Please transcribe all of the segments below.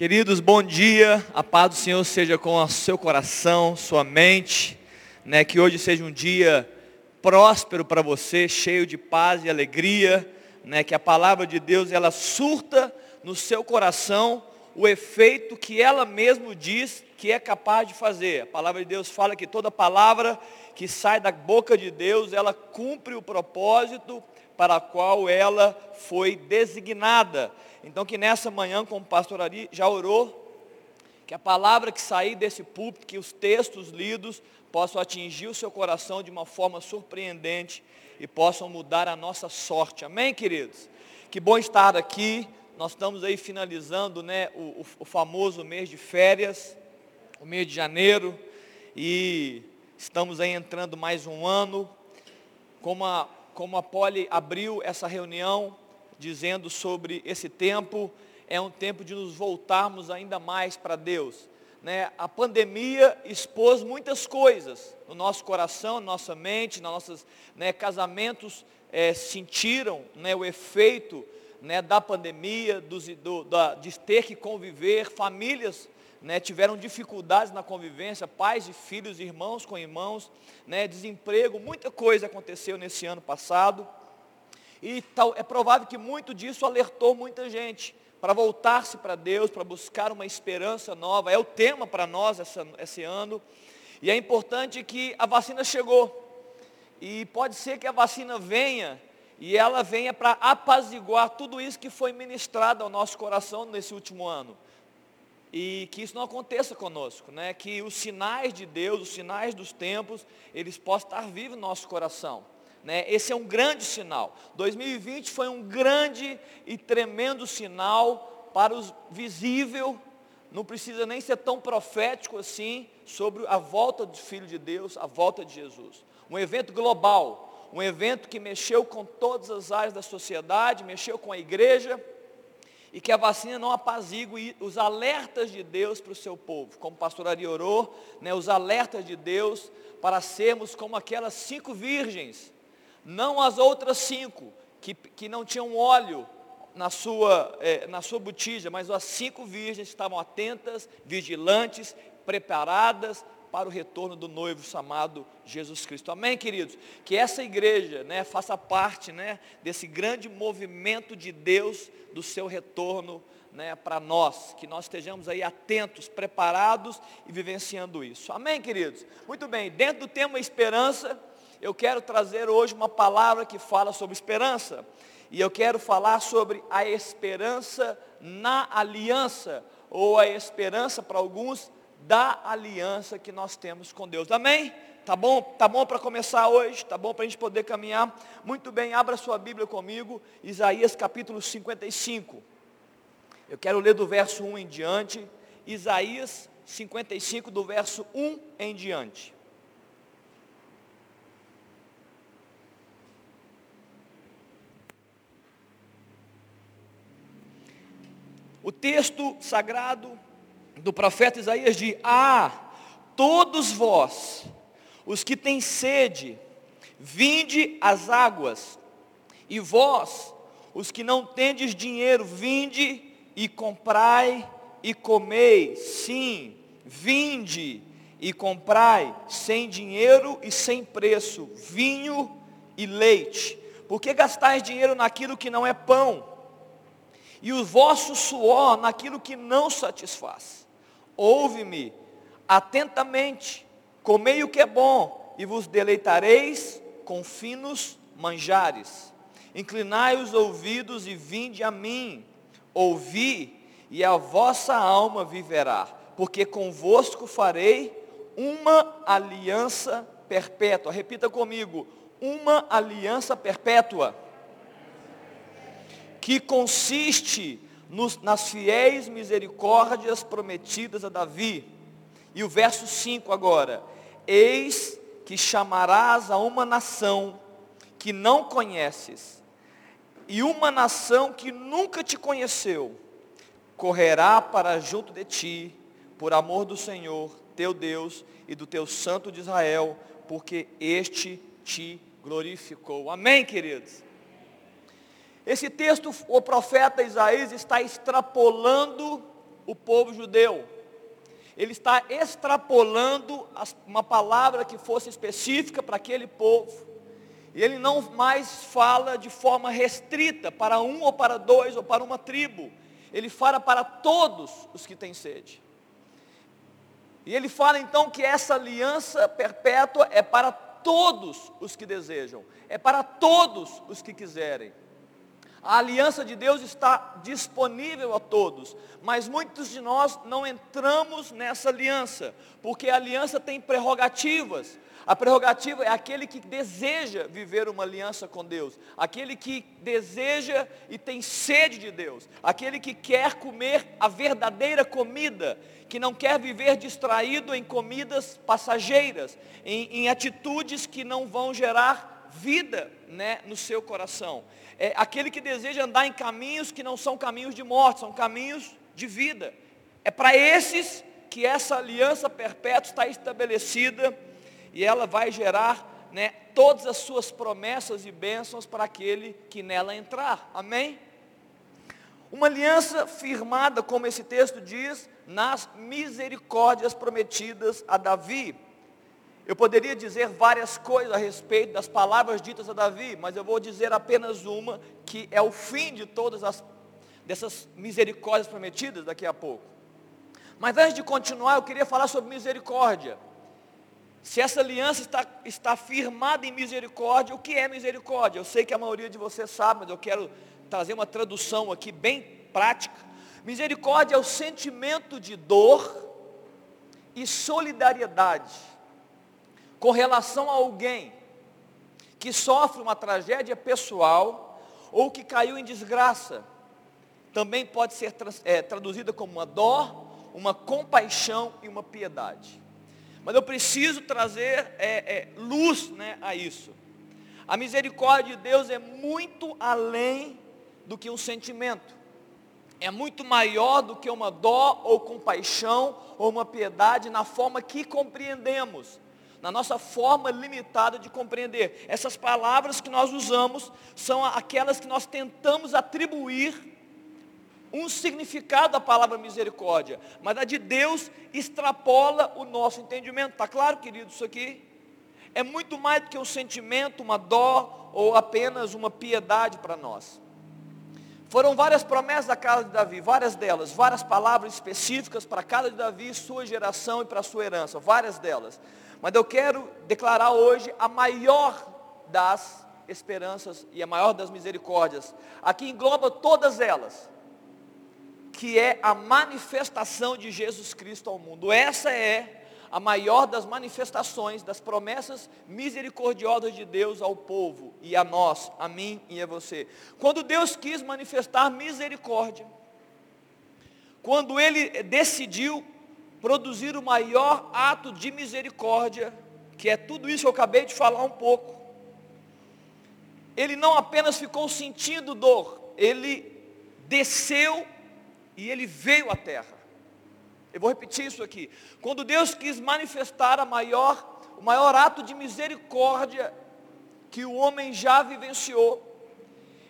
Queridos, bom dia. A paz do Senhor seja com o seu coração, sua mente, né? Que hoje seja um dia próspero para você, cheio de paz e alegria, né? Que a palavra de Deus ela surta no seu coração o efeito que ela mesmo diz que é capaz de fazer. A palavra de Deus fala que toda palavra que sai da boca de Deus, ela cumpre o propósito para a qual ela foi designada. Então que nessa manhã, como pastor Ari já orou, que a palavra que sair desse púlpito, que os textos lidos possam atingir o seu coração de uma forma surpreendente e possam mudar a nossa sorte. Amém, queridos? Que bom estar aqui. Nós estamos aí finalizando né, o, o famoso mês de férias, o mês de janeiro, e estamos aí entrando mais um ano. Como a, como a Poli abriu essa reunião, dizendo sobre esse tempo, é um tempo de nos voltarmos ainda mais para Deus. Né? A pandemia expôs muitas coisas no nosso coração, na nossa mente, nos nossos né, casamentos é, sentiram né, o efeito né, da pandemia, do, do, da, de ter que conviver, famílias né, tiveram dificuldades na convivência, pais e filhos, irmãos com irmãos, né, desemprego, muita coisa aconteceu nesse ano passado. E tal, é provável que muito disso alertou muita gente para voltar-se para Deus, para buscar uma esperança nova. É o tema para nós essa, esse ano. E é importante que a vacina chegou. E pode ser que a vacina venha e ela venha para apaziguar tudo isso que foi ministrado ao nosso coração nesse último ano. E que isso não aconteça conosco, né? Que os sinais de Deus, os sinais dos tempos, eles possam estar vivos no nosso coração. Né? Esse é um grande sinal. 2020 foi um grande e tremendo sinal para os visível, não precisa nem ser tão profético assim, sobre a volta do Filho de Deus, a volta de Jesus. Um evento global, um evento que mexeu com todas as áreas da sociedade, mexeu com a igreja, e que a vacina não apazigue os alertas de Deus para o seu povo, como o pastor Ari orou, né, os alertas de Deus para sermos como aquelas cinco virgens não as outras cinco, que, que não tinham óleo na sua, é, na sua botija, mas as cinco virgens estavam atentas, vigilantes, preparadas para o retorno do noivo chamado Jesus Cristo. Amém, queridos? Que essa igreja né, faça parte né, desse grande movimento de Deus do seu retorno né, para nós, que nós estejamos aí atentos, preparados e vivenciando isso. Amém, queridos? Muito bem, dentro do tema esperança, eu quero trazer hoje uma palavra que fala sobre esperança. E eu quero falar sobre a esperança na aliança, ou a esperança para alguns da aliança que nós temos com Deus. Amém? Tá bom? Tá bom para começar hoje? Tá bom para a gente poder caminhar? Muito bem, abra sua Bíblia comigo, Isaías capítulo 55. Eu quero ler do verso 1 em diante, Isaías 55 do verso 1 em diante. O texto sagrado do profeta Isaías diz: Ah, todos vós, os que têm sede, vinde às águas, e vós, os que não tendes dinheiro, vinde e comprai e comei. Sim, vinde e comprai sem dinheiro e sem preço, vinho e leite. Por que gastais dinheiro naquilo que não é pão? e o vosso suor naquilo que não satisfaz. Ouve-me atentamente, comei o que é bom, e vos deleitareis com finos manjares. Inclinai os ouvidos e vinde a mim, ouvi, e a vossa alma viverá, porque convosco farei uma aliança perpétua. Repita comigo, uma aliança perpétua que consiste nos, nas fiéis misericórdias prometidas a Davi. E o verso 5 agora: Eis que chamarás a uma nação que não conheces, e uma nação que nunca te conheceu, correrá para junto de ti, por amor do Senhor, teu Deus, e do teu santo de Israel, porque este te glorificou. Amém, queridos? Esse texto, o profeta Isaías está extrapolando o povo judeu. Ele está extrapolando uma palavra que fosse específica para aquele povo. E ele não mais fala de forma restrita para um ou para dois ou para uma tribo. Ele fala para todos os que têm sede. E ele fala então que essa aliança perpétua é para todos os que desejam, é para todos os que quiserem. A aliança de Deus está disponível a todos, mas muitos de nós não entramos nessa aliança, porque a aliança tem prerrogativas. A prerrogativa é aquele que deseja viver uma aliança com Deus, aquele que deseja e tem sede de Deus, aquele que quer comer a verdadeira comida, que não quer viver distraído em comidas passageiras, em, em atitudes que não vão gerar vida né, no seu coração. É aquele que deseja andar em caminhos que não são caminhos de morte, são caminhos de vida. É para esses que essa aliança perpétua está estabelecida e ela vai gerar né, todas as suas promessas e bênçãos para aquele que nela entrar. Amém? Uma aliança firmada, como esse texto diz, nas misericórdias prometidas a Davi. Eu poderia dizer várias coisas a respeito das palavras ditas a Davi, mas eu vou dizer apenas uma, que é o fim de todas as dessas misericórdias prometidas daqui a pouco. Mas antes de continuar, eu queria falar sobre misericórdia. Se essa aliança está, está firmada em misericórdia, o que é misericórdia? Eu sei que a maioria de vocês sabe, mas eu quero trazer uma tradução aqui bem prática. Misericórdia é o sentimento de dor e solidariedade com relação a alguém que sofre uma tragédia pessoal ou que caiu em desgraça. Também pode ser é, traduzida como uma dó, uma compaixão e uma piedade. Mas eu preciso trazer é, é, luz né, a isso. A misericórdia de Deus é muito além do que um sentimento. É muito maior do que uma dó ou compaixão ou uma piedade na forma que compreendemos, na nossa forma limitada de compreender. Essas palavras que nós usamos são aquelas que nós tentamos atribuir um significado à palavra misericórdia, mas a de Deus extrapola o nosso entendimento. Está claro, querido, isso aqui? É muito mais do que um sentimento, uma dó ou apenas uma piedade para nós. Foram várias promessas da casa de Davi, várias delas, várias palavras específicas para a casa de Davi, sua geração e para a sua herança, várias delas. Mas eu quero declarar hoje a maior das esperanças e a maior das misericórdias. Aqui engloba todas elas que é a manifestação de Jesus Cristo ao mundo. Essa é a maior das manifestações das promessas misericordiosas de Deus ao povo e a nós, a mim e a você. Quando Deus quis manifestar misericórdia, quando Ele decidiu produzir o maior ato de misericórdia, que é tudo isso que eu acabei de falar um pouco, Ele não apenas ficou sentindo dor, Ele desceu e ele veio à terra. Eu vou repetir isso aqui. Quando Deus quis manifestar maior, o maior ato de misericórdia que o homem já vivenciou,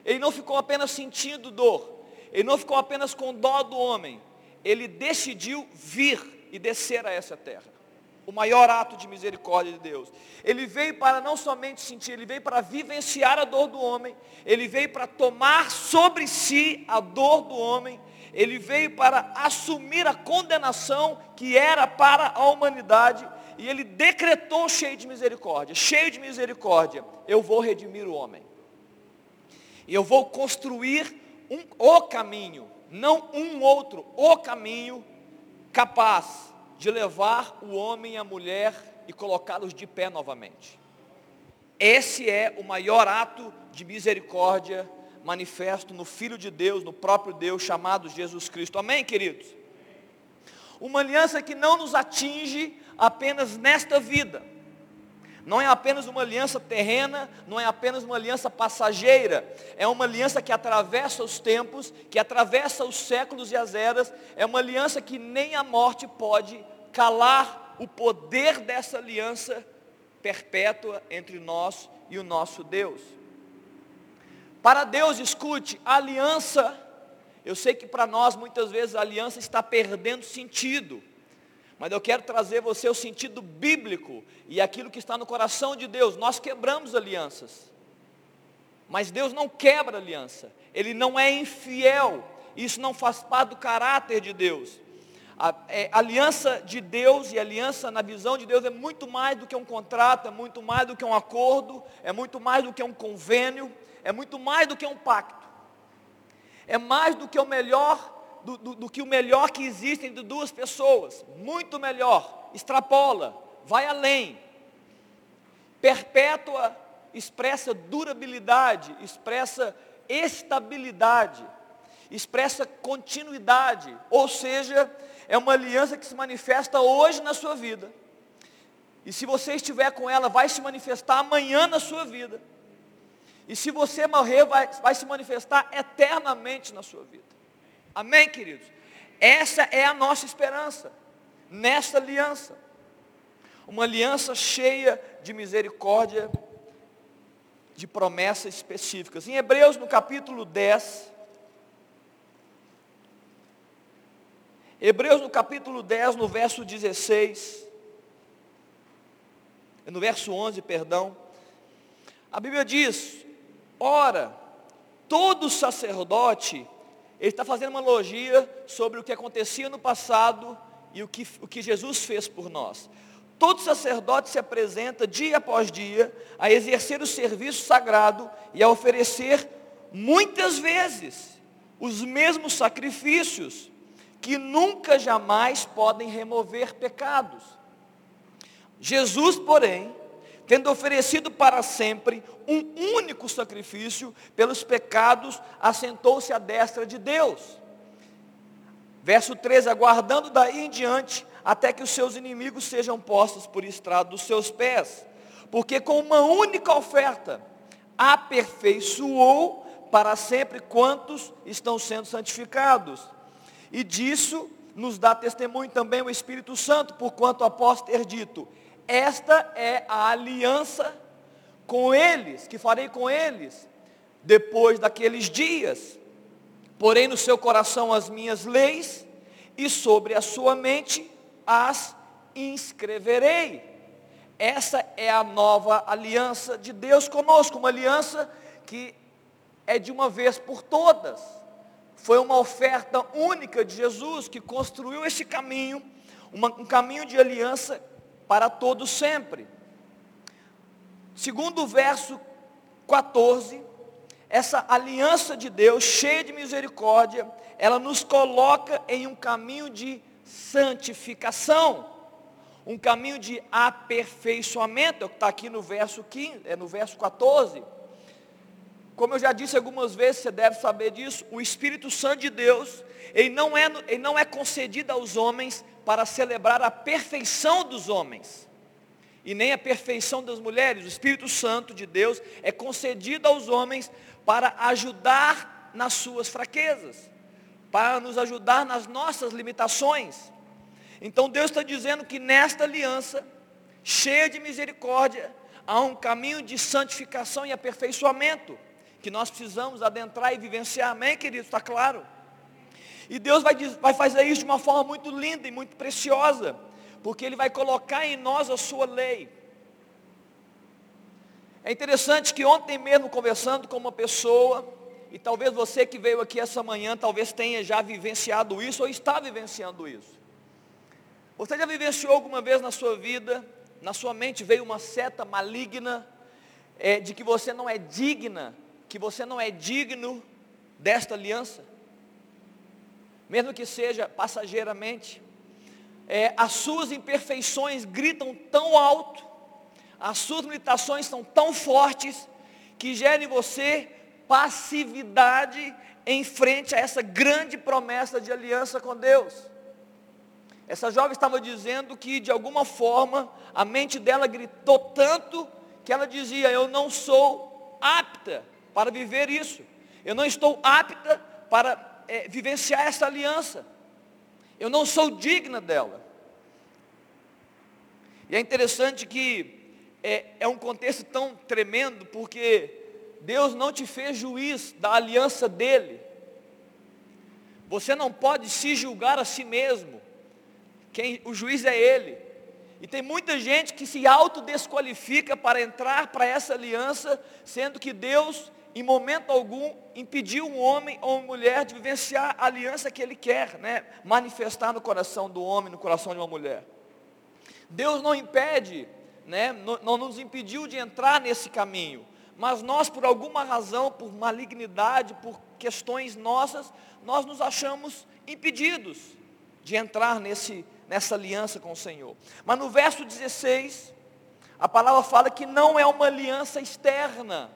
ele não ficou apenas sentindo dor, ele não ficou apenas com dó do homem, ele decidiu vir e descer a essa terra. O maior ato de misericórdia de Deus. Ele veio para não somente sentir, ele veio para vivenciar a dor do homem, ele veio para tomar sobre si a dor do homem ele veio para assumir a condenação que era para a humanidade e ele decretou cheio de misericórdia, cheio de misericórdia, eu vou redimir o homem. E eu vou construir um, o caminho, não um outro, o caminho capaz de levar o homem e a mulher e colocá-los de pé novamente. Esse é o maior ato de misericórdia manifesto no Filho de Deus, no próprio Deus chamado Jesus Cristo. Amém, queridos? Uma aliança que não nos atinge apenas nesta vida. Não é apenas uma aliança terrena, não é apenas uma aliança passageira, é uma aliança que atravessa os tempos, que atravessa os séculos e as eras, é uma aliança que nem a morte pode calar o poder dessa aliança perpétua entre nós e o nosso Deus. Para Deus, escute, aliança Eu sei que para nós muitas vezes a aliança está perdendo sentido. Mas eu quero trazer você o sentido bíblico e aquilo que está no coração de Deus. Nós quebramos alianças. Mas Deus não quebra aliança. Ele não é infiel. Isso não faz parte do caráter de Deus. A, é, aliança de Deus e aliança na visão de Deus é muito mais do que um contrato, é muito mais do que um acordo, é muito mais do que um convênio, é muito mais do que um pacto. É mais do que o melhor, do, do, do que o melhor que existe entre duas pessoas. Muito melhor. Extrapola, vai além. Perpétua expressa durabilidade, expressa estabilidade, expressa continuidade, ou seja, é uma aliança que se manifesta hoje na sua vida. E se você estiver com ela, vai se manifestar amanhã na sua vida. E se você morrer, vai, vai se manifestar eternamente na sua vida. Amém, queridos? Essa é a nossa esperança, nesta aliança. Uma aliança cheia de misericórdia, de promessas específicas. Em Hebreus, no capítulo 10, Hebreus no capítulo 10, no verso 16, no verso 11, perdão, a Bíblia diz, ora, todo sacerdote, ele está fazendo uma analogia sobre o que acontecia no passado e o que, o que Jesus fez por nós. Todo sacerdote se apresenta dia após dia a exercer o serviço sagrado e a oferecer muitas vezes os mesmos sacrifícios que nunca jamais podem remover pecados. Jesus, porém, tendo oferecido para sempre um único sacrifício pelos pecados, assentou-se à destra de Deus. Verso 13, aguardando daí em diante até que os seus inimigos sejam postos por estrado dos seus pés. Porque com uma única oferta aperfeiçoou para sempre quantos estão sendo santificados. E disso nos dá testemunho também o Espírito Santo, porquanto após ter dito, esta é a aliança com eles, que farei com eles, depois daqueles dias. Porém no seu coração as minhas leis, e sobre a sua mente as inscreverei. Essa é a nova aliança de Deus conosco, uma aliança que é de uma vez por todas. Foi uma oferta única de Jesus que construiu esse caminho, uma, um caminho de aliança para todos sempre. Segundo o verso 14, essa aliança de Deus, cheia de misericórdia, ela nos coloca em um caminho de santificação, um caminho de aperfeiçoamento, é que está aqui no verso 15, é no verso 14. Como eu já disse algumas vezes, você deve saber disso, o Espírito Santo de Deus, ele não é, ele não é concedido aos homens para celebrar a perfeição dos homens, e nem a perfeição das mulheres. O Espírito Santo de Deus é concedido aos homens para ajudar nas suas fraquezas para nos ajudar nas nossas limitações. Então Deus está dizendo que nesta aliança, cheia de misericórdia, há um caminho de santificação e aperfeiçoamento, que nós precisamos adentrar e vivenciar. Amém, querido? Está claro? E Deus vai, vai fazer isso de uma forma muito linda e muito preciosa, porque Ele vai colocar em nós a sua lei. É interessante que ontem mesmo, conversando com uma pessoa, e talvez você que veio aqui essa manhã, talvez tenha já vivenciado isso ou está vivenciando isso. Você já vivenciou alguma vez na sua vida, na sua mente veio uma seta maligna é, de que você não é digna, que você não é digno desta aliança? Mesmo que seja passageiramente. É, as suas imperfeições gritam tão alto, as suas limitações são tão fortes, que gerem em você passividade em frente a essa grande promessa de aliança com Deus. Essa jovem estava dizendo que de alguma forma a mente dela gritou tanto que ela dizia: Eu não sou apta para viver isso, eu não estou apta para é, vivenciar essa aliança, eu não sou digna dela. E é interessante que é, é um contexto tão tremendo, porque Deus não te fez juiz da aliança dele. Você não pode se julgar a si mesmo. Quem, o juiz é ele. E tem muita gente que se autodesqualifica para entrar para essa aliança, sendo que Deus, em momento algum, impediu um homem ou uma mulher de vivenciar a aliança que ele quer, né? manifestar no coração do homem, no coração de uma mulher. Deus não impede, né? não, não nos impediu de entrar nesse caminho, mas nós, por alguma razão, por malignidade, por questões nossas, nós nos achamos impedidos de entrar nesse nessa aliança com o Senhor. Mas no verso 16, a palavra fala que não é uma aliança externa,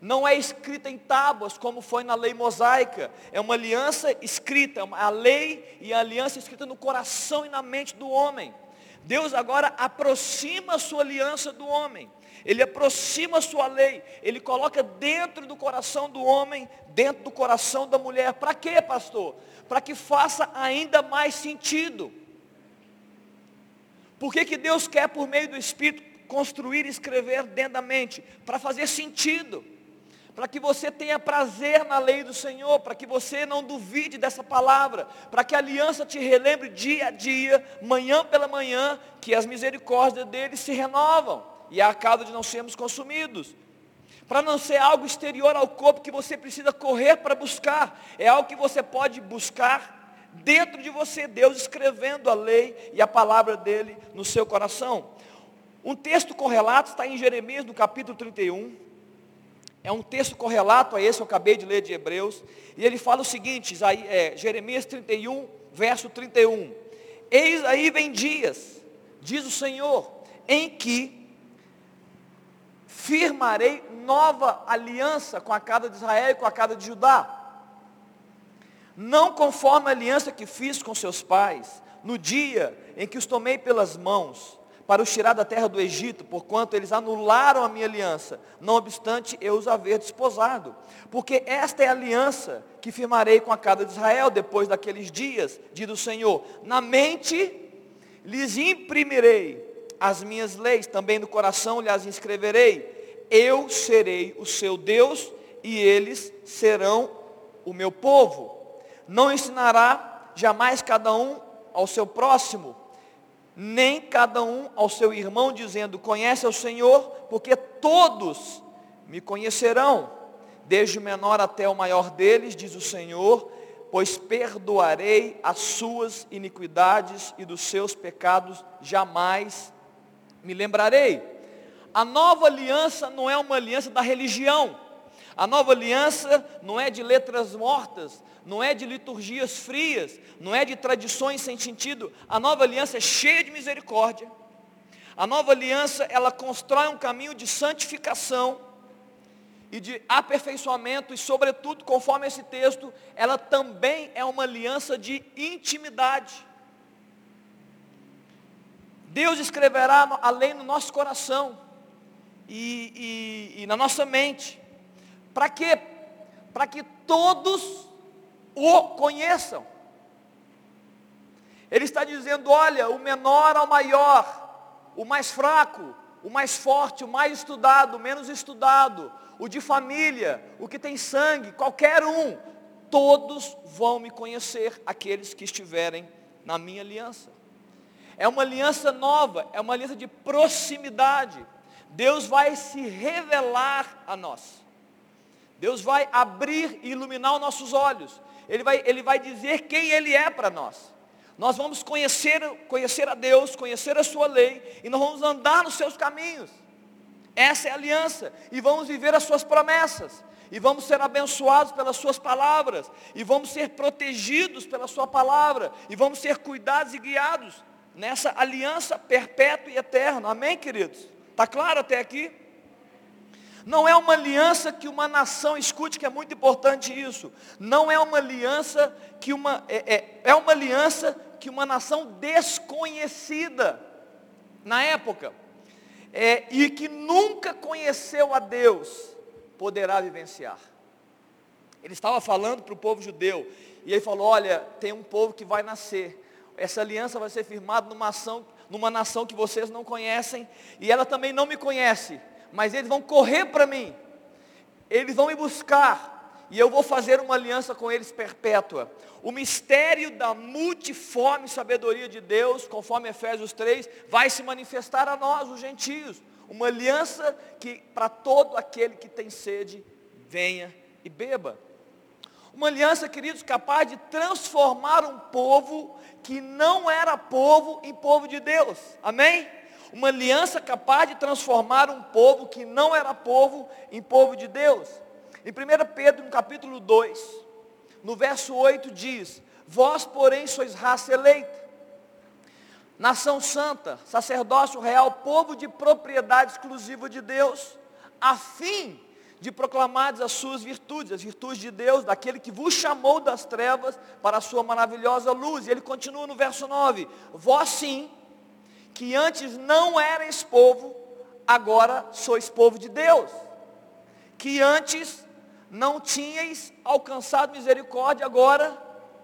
não é escrita em tábuas, como foi na lei mosaica, é uma aliança escrita, a lei e a aliança escrita no coração e na mente do homem. Deus agora aproxima a sua aliança do homem. Ele aproxima a sua lei, ele coloca dentro do coração do homem, dentro do coração da mulher. Para quê, pastor? Para que faça ainda mais sentido. Por que, que Deus quer, por meio do Espírito, construir e escrever dentro da mente? Para fazer sentido. Para que você tenha prazer na lei do Senhor, para que você não duvide dessa palavra, para que a aliança te relembre dia a dia, manhã pela manhã, que as misericórdias dele se renovam, e a causa de não sermos consumidos. Para não ser algo exterior ao corpo que você precisa correr para buscar, é algo que você pode buscar dentro de você, Deus escrevendo a lei e a palavra dele no seu coração. Um texto correlato está em Jeremias, no capítulo 31. É um texto correlato a esse, eu acabei de ler de Hebreus. E ele fala o seguinte, é, Jeremias 31, verso 31. Eis aí vem dias, diz o Senhor, em que firmarei nova aliança com a casa de Israel e com a casa de Judá não conforme a aliança que fiz com seus pais, no dia em que os tomei pelas mãos, para os tirar da terra do Egito, porquanto eles anularam a minha aliança, não obstante eu os haver desposado. Porque esta é a aliança que firmarei com a casa de Israel depois daqueles dias, diz o Senhor. Na mente lhes imprimirei as minhas leis, também no coração lhes inscreverei. Eu serei o seu Deus e eles serão o meu povo não ensinará jamais cada um ao seu próximo, nem cada um ao seu irmão, dizendo, conhece o Senhor, porque todos me conhecerão, desde o menor até o maior deles, diz o Senhor, pois perdoarei as suas iniquidades e dos seus pecados jamais me lembrarei. A nova aliança não é uma aliança da religião. A nova aliança não é de letras mortas, não é de liturgias frias, não é de tradições sem sentido. A nova aliança é cheia de misericórdia. A nova aliança, ela constrói um caminho de santificação e de aperfeiçoamento, e sobretudo, conforme esse texto, ela também é uma aliança de intimidade. Deus escreverá a lei no nosso coração e, e, e na nossa mente. Para quê? Para que todos o conheçam. Ele está dizendo: olha, o menor ao maior, o mais fraco, o mais forte, o mais estudado, o menos estudado, o de família, o que tem sangue, qualquer um, todos vão me conhecer, aqueles que estiverem na minha aliança. É uma aliança nova, é uma aliança de proximidade. Deus vai se revelar a nós. Deus vai abrir e iluminar os nossos olhos. Ele vai, ele vai dizer quem Ele é para nós. Nós vamos conhecer, conhecer a Deus, conhecer a Sua lei, e nós vamos andar nos seus caminhos. Essa é a aliança. E vamos viver as Suas promessas. E vamos ser abençoados pelas Suas palavras. E vamos ser protegidos pela Sua palavra. E vamos ser cuidados e guiados nessa aliança perpétua e eterna. Amém, queridos? Está claro até aqui? Não é uma aliança que uma nação, escute que é muito importante isso. Não é uma aliança que uma, é, é, é uma aliança que uma nação desconhecida na época, é, e que nunca conheceu a Deus, poderá vivenciar. Ele estava falando para o povo judeu, e ele falou, olha, tem um povo que vai nascer, essa aliança vai ser firmada numa, ação, numa nação que vocês não conhecem, e ela também não me conhece, mas eles vão correr para mim, eles vão me buscar, e eu vou fazer uma aliança com eles perpétua. O mistério da multiforme sabedoria de Deus, conforme Efésios 3, vai se manifestar a nós, os gentios. Uma aliança que para todo aquele que tem sede, venha e beba. Uma aliança, queridos, capaz de transformar um povo que não era povo em povo de Deus. Amém? Uma aliança capaz de transformar um povo que não era povo em povo de Deus. Em 1 Pedro, no capítulo 2, no verso 8 diz: Vós, porém, sois raça eleita, nação santa, sacerdócio real, povo de propriedade exclusiva de Deus, a fim de proclamar as suas virtudes, as virtudes de Deus, daquele que vos chamou das trevas para a sua maravilhosa luz. E ele continua no verso 9: Vós sim, que antes não erais povo, agora sois povo de Deus. Que antes não tinhais alcançado misericórdia, agora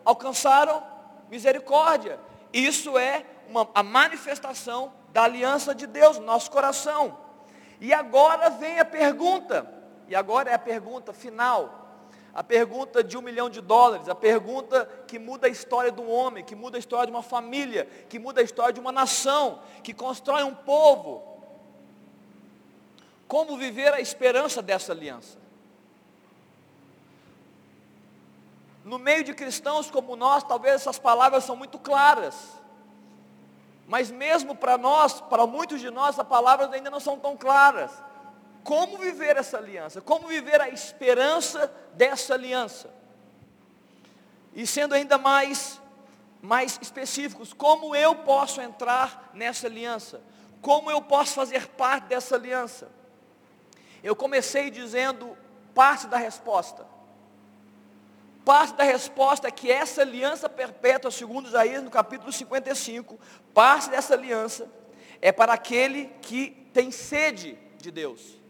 alcançaram misericórdia. Isso é uma, a manifestação da aliança de Deus no nosso coração. E agora vem a pergunta, e agora é a pergunta final, a pergunta de um milhão de dólares, a pergunta que muda a história de um homem, que muda a história de uma família, que muda a história de uma nação, que constrói um povo. Como viver a esperança dessa aliança? No meio de cristãos como nós, talvez essas palavras são muito claras. Mas mesmo para nós, para muitos de nós, as palavras ainda não são tão claras. Como viver essa aliança? Como viver a esperança dessa aliança? E sendo ainda mais mais específicos, como eu posso entrar nessa aliança? Como eu posso fazer parte dessa aliança? Eu comecei dizendo parte da resposta. Parte da resposta é que essa aliança perpétua, segundo Isaías no capítulo 55, parte dessa aliança é para aquele que tem sede de Deus.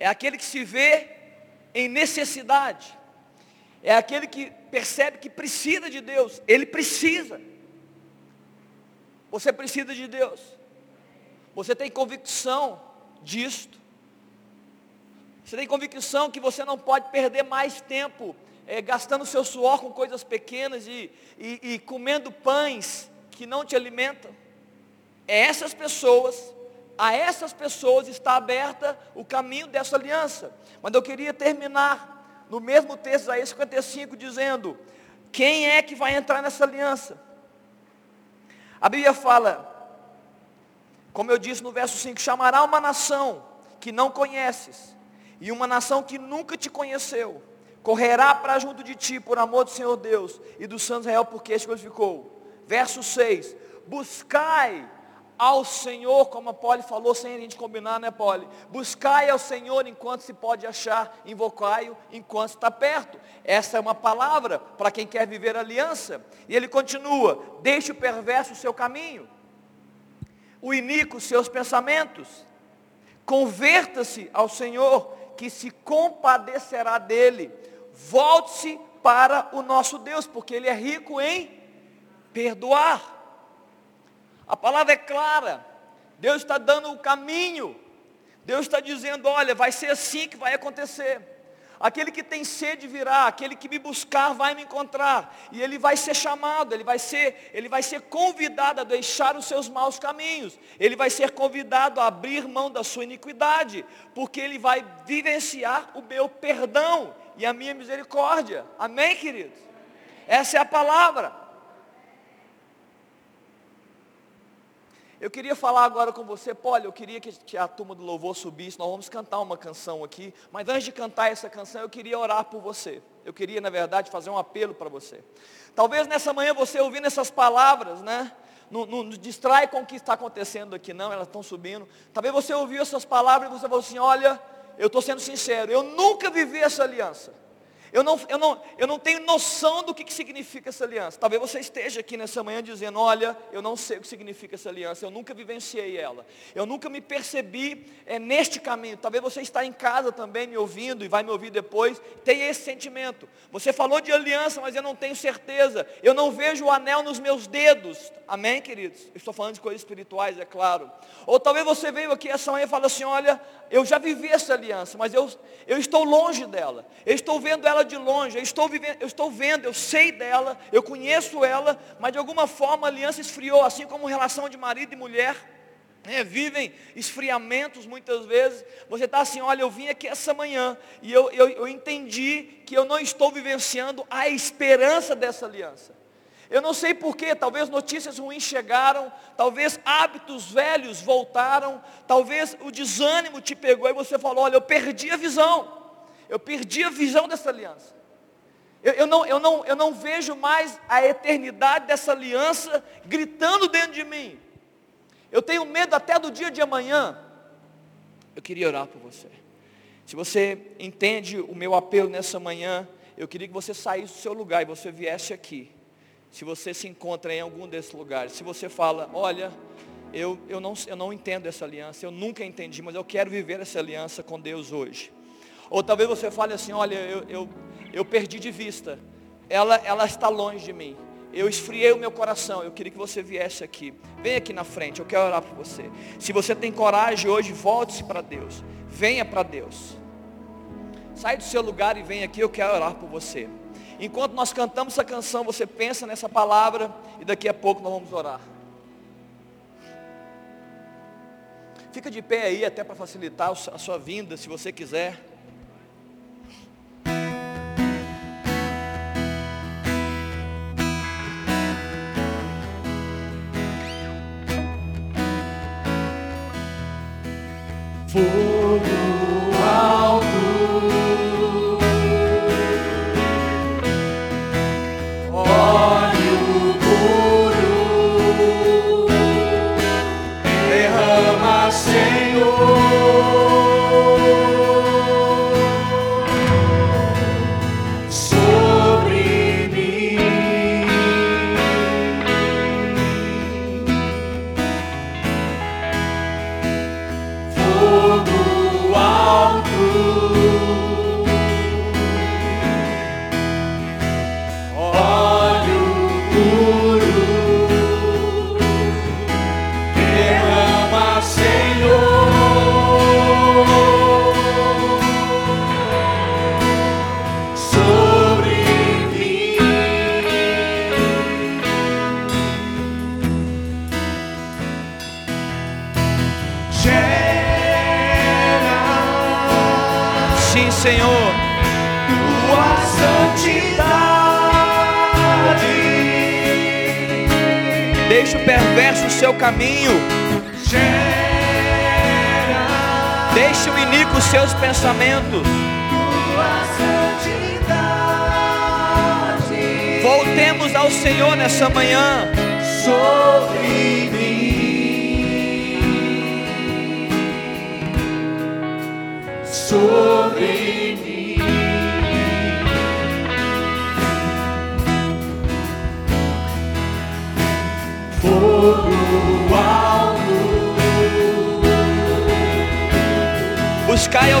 É aquele que se vê em necessidade. É aquele que percebe que precisa de Deus. Ele precisa. Você precisa de Deus. Você tem convicção disto. Você tem convicção que você não pode perder mais tempo é, gastando seu suor com coisas pequenas e, e, e comendo pães que não te alimentam. É essas pessoas, a essas pessoas está aberta o caminho dessa aliança. Mas eu queria terminar no mesmo texto, aí 55, dizendo: quem é que vai entrar nessa aliança? A Bíblia fala, como eu disse no verso 5, chamará uma nação que não conheces, e uma nação que nunca te conheceu, correrá para junto de ti por amor do Senhor Deus e do Santo Israel, porque este glorificou. Verso 6, buscai ao Senhor, como a Poli falou, sem a gente combinar, né Poli? Buscai ao Senhor enquanto se pode achar, invocai-o enquanto está perto. Essa é uma palavra para quem quer viver aliança. E ele continua, deixe o perverso o seu caminho, o iníquo os seus pensamentos, converta-se ao Senhor, que se compadecerá dele volte-se para o nosso Deus, porque Ele é rico em perdoar. A palavra é clara, Deus está dando o caminho, Deus está dizendo: olha, vai ser assim que vai acontecer. Aquele que tem sede virá, aquele que me buscar vai me encontrar, e ele vai ser chamado, ele vai ser, ele vai ser convidado a deixar os seus maus caminhos, ele vai ser convidado a abrir mão da sua iniquidade, porque ele vai vivenciar o meu perdão, e a minha misericórdia. Amém, queridos? Essa é a palavra. Eu queria falar agora com você, Paulo, eu queria que a turma do louvor subisse, nós vamos cantar uma canção aqui, mas antes de cantar essa canção, eu queria orar por você. Eu queria, na verdade, fazer um apelo para você. Talvez nessa manhã você ouvindo essas palavras, né? Não, não, não, distrai com o que está acontecendo aqui, não, elas estão subindo. Talvez você ouviu essas palavras e você falou assim, olha, eu estou sendo sincero, eu nunca vivi essa aliança. Eu não, eu, não, eu não tenho noção do que, que significa essa aliança. Talvez você esteja aqui nessa manhã dizendo, olha, eu não sei o que significa essa aliança, eu nunca vivenciei ela. Eu nunca me percebi é, neste caminho. Talvez você está em casa também me ouvindo e vai me ouvir depois, tem esse sentimento. Você falou de aliança, mas eu não tenho certeza. Eu não vejo o anel nos meus dedos. Amém, queridos? Eu estou falando de coisas espirituais, é claro. Ou talvez você veio aqui essa manhã e fala assim, olha, eu já vivi essa aliança, mas eu, eu estou longe dela. Eu estou vendo ela ela de longe, eu estou, vivendo, eu estou vendo, eu sei dela, eu conheço ela, mas de alguma forma a aliança esfriou, assim como relação de marido e mulher. É, vivem esfriamentos muitas vezes. Você está assim, olha, eu vim aqui essa manhã e eu, eu, eu entendi que eu não estou vivenciando a esperança dessa aliança. Eu não sei porquê, talvez notícias ruins chegaram, talvez hábitos velhos voltaram, talvez o desânimo te pegou e você falou, olha, eu perdi a visão. Eu perdi a visão dessa aliança. Eu, eu, não, eu, não, eu não vejo mais a eternidade dessa aliança gritando dentro de mim. Eu tenho medo até do dia de amanhã. Eu queria orar por você. Se você entende o meu apelo nessa manhã, eu queria que você saísse do seu lugar e você viesse aqui. Se você se encontra em algum desses lugares, se você fala, olha, eu, eu, não, eu não entendo essa aliança, eu nunca entendi, mas eu quero viver essa aliança com Deus hoje. Ou talvez você fale assim, olha, eu, eu, eu perdi de vista, ela, ela está longe de mim. Eu esfriei o meu coração, eu queria que você viesse aqui. Vem aqui na frente, eu quero orar por você. Se você tem coragem hoje, volte-se para Deus. Venha para Deus. Sai do seu lugar e vem aqui, eu quero orar por você. Enquanto nós cantamos essa canção, você pensa nessa palavra e daqui a pouco nós vamos orar. Fica de pé aí até para facilitar a sua vinda, se você quiser.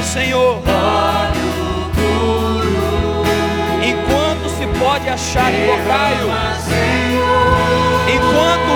Ao Senhor. Enquanto se pode achar derrama, Senhor, Enquanto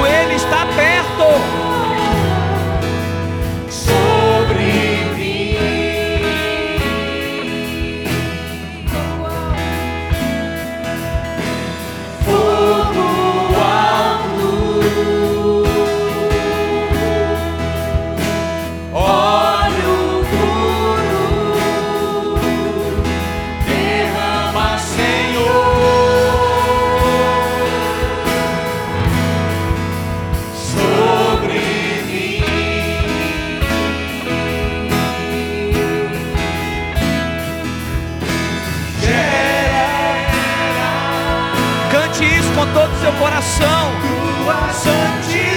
seu coração. tua santidade.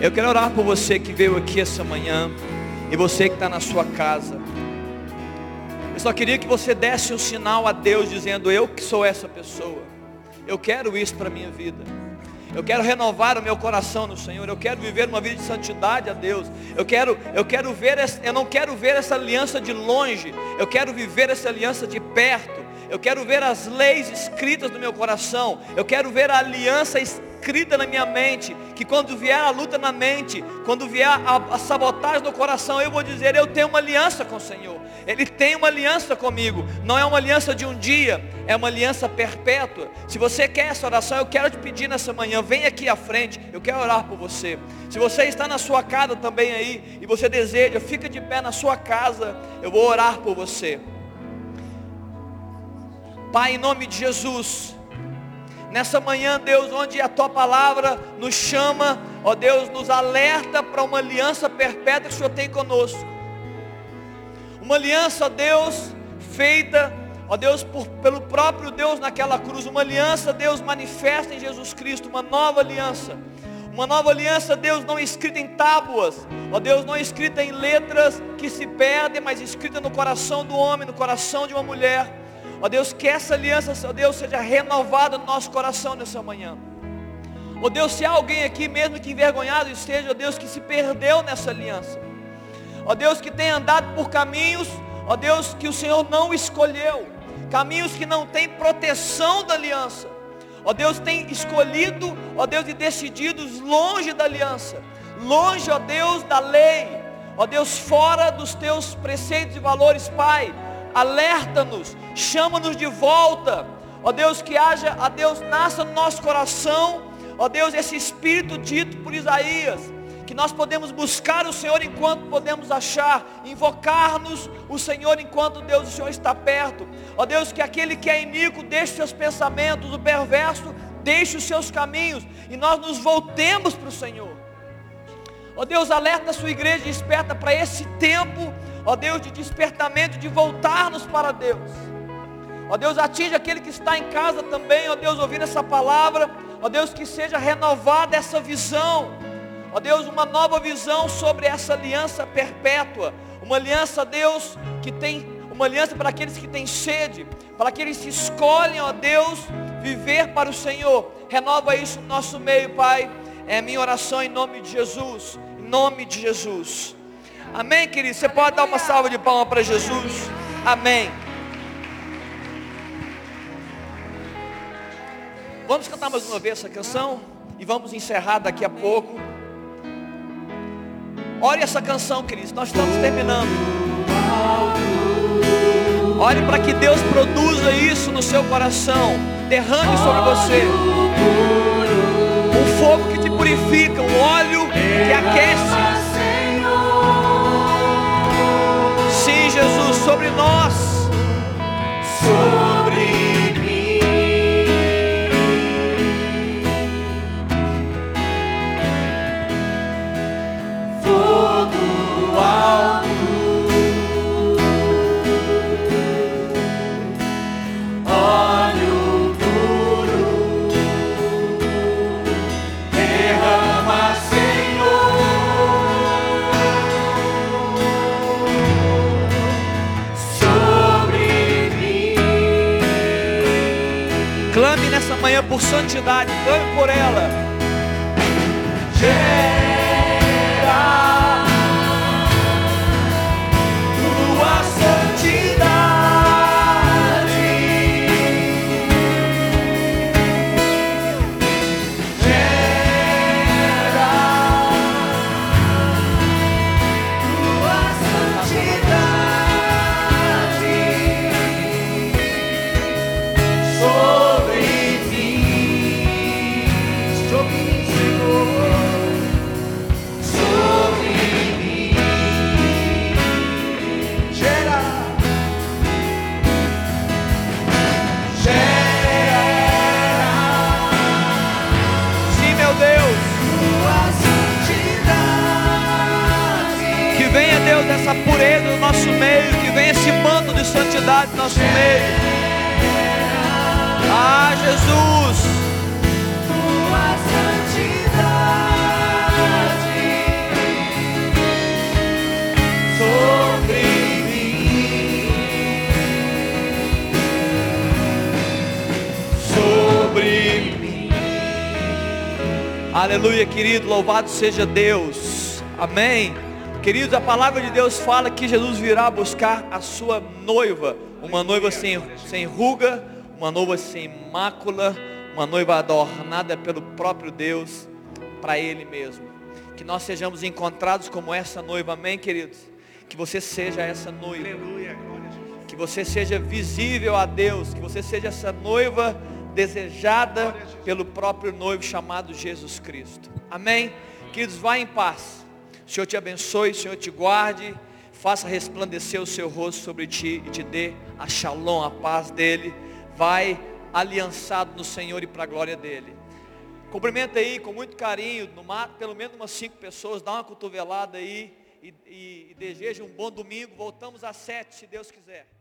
Eu quero orar por você que veio aqui essa manhã e você que está na sua casa. Eu só queria que você desse um sinal a Deus dizendo: Eu que sou essa pessoa. Eu quero isso para a minha vida. Eu quero renovar o meu coração no Senhor. Eu quero viver uma vida de santidade a Deus. Eu quero, eu quero ver, eu não quero ver essa aliança de longe. Eu quero viver essa aliança de perto. Eu quero ver as leis escritas no meu coração. Eu quero ver a aliança escrita na minha mente. Que quando vier a luta na mente, quando vier a, a sabotagem no coração, eu vou dizer: Eu tenho uma aliança com o Senhor. Ele tem uma aliança comigo. Não é uma aliança de um dia, é uma aliança perpétua. Se você quer essa oração, eu quero te pedir nessa manhã, vem aqui à frente, eu quero orar por você. Se você está na sua casa também aí, e você deseja, fica de pé na sua casa, eu vou orar por você. Pai, em nome de Jesus, nessa manhã, Deus, onde a tua palavra nos chama, ó Deus, nos alerta para uma aliança perpétua que o Senhor tem conosco. Uma aliança, ó Deus, feita, ó Deus, por, pelo próprio Deus naquela cruz. Uma aliança, Deus, manifesta em Jesus Cristo, uma nova aliança. Uma nova aliança, Deus, não escrita em tábuas, ó Deus, não escrita em letras que se perdem, mas escrita no coração do homem, no coração de uma mulher. Ó Deus, que essa aliança, ó Deus, seja renovada no nosso coração nessa manhã. Ó Deus, se há alguém aqui, mesmo que envergonhado esteja, ó Deus, que se perdeu nessa aliança. Ó Deus, que tem andado por caminhos, ó Deus, que o Senhor não escolheu. Caminhos que não têm proteção da aliança. Ó Deus, tem escolhido, ó Deus, e decidido longe da aliança. Longe, ó Deus, da lei. Ó Deus, fora dos teus preceitos e valores, Pai alerta-nos, chama-nos de volta. Ó Deus, que haja, a Deus, nasça no nosso coração, ó Deus, esse espírito dito por Isaías, que nós podemos buscar o Senhor enquanto podemos achar, invocar-nos o Senhor enquanto Deus, o Senhor está perto. Ó Deus, que aquele que é iníquo deixe seus pensamentos, o perverso deixe os seus caminhos e nós nos voltemos para o Senhor. Ó Deus, alerta a sua igreja e esperta para esse tempo ó Deus, de despertamento, de voltarmos para Deus. Ó Deus, atinge aquele que está em casa também, ó Deus, ouvindo essa palavra. Ó Deus, que seja renovada essa visão. Ó Deus, uma nova visão sobre essa aliança perpétua. Uma aliança, Deus, que tem, uma aliança para aqueles que têm sede, para aqueles que escolhem, ó Deus, viver para o Senhor. Renova isso no nosso meio, Pai. É minha oração em nome de Jesus. Em nome de Jesus. Amém, querido? Você pode dar uma salva de palmas para Jesus? Amém. Vamos cantar mais uma vez essa canção e vamos encerrar daqui a pouco. Olhe essa canção, queridos. Nós estamos terminando. Olhe para que Deus produza isso no seu coração. Derrame sobre você um fogo que te purifica, um óleo que aquece nós. Sobre Clame nessa manhã por santidade, clame por ela. Gera esse manto de santidade no nosso meio. Ah, Jesus. tua santidade sobre mim, sobre Aleluia, querido, louvado seja Deus. Amém. Queridos, a palavra de Deus fala que Jesus virá buscar a sua noiva, uma noiva sem, sem ruga, uma noiva sem mácula, uma noiva adornada pelo próprio Deus para Ele mesmo. Que nós sejamos encontrados como essa noiva, amém, queridos? Que você seja essa noiva. Que você seja visível a Deus, que você seja essa noiva desejada pelo próprio noivo chamado Jesus Cristo. Amém? Queridos, vá em paz. Senhor te abençoe, Senhor te guarde, faça resplandecer o seu rosto sobre ti e te dê a shalom, a paz dele. Vai aliançado no Senhor e para a glória dele. Cumprimenta aí com muito carinho, no mar, pelo menos umas cinco pessoas, dá uma cotovelada aí e, e, e deseja um bom domingo. Voltamos às sete, se Deus quiser.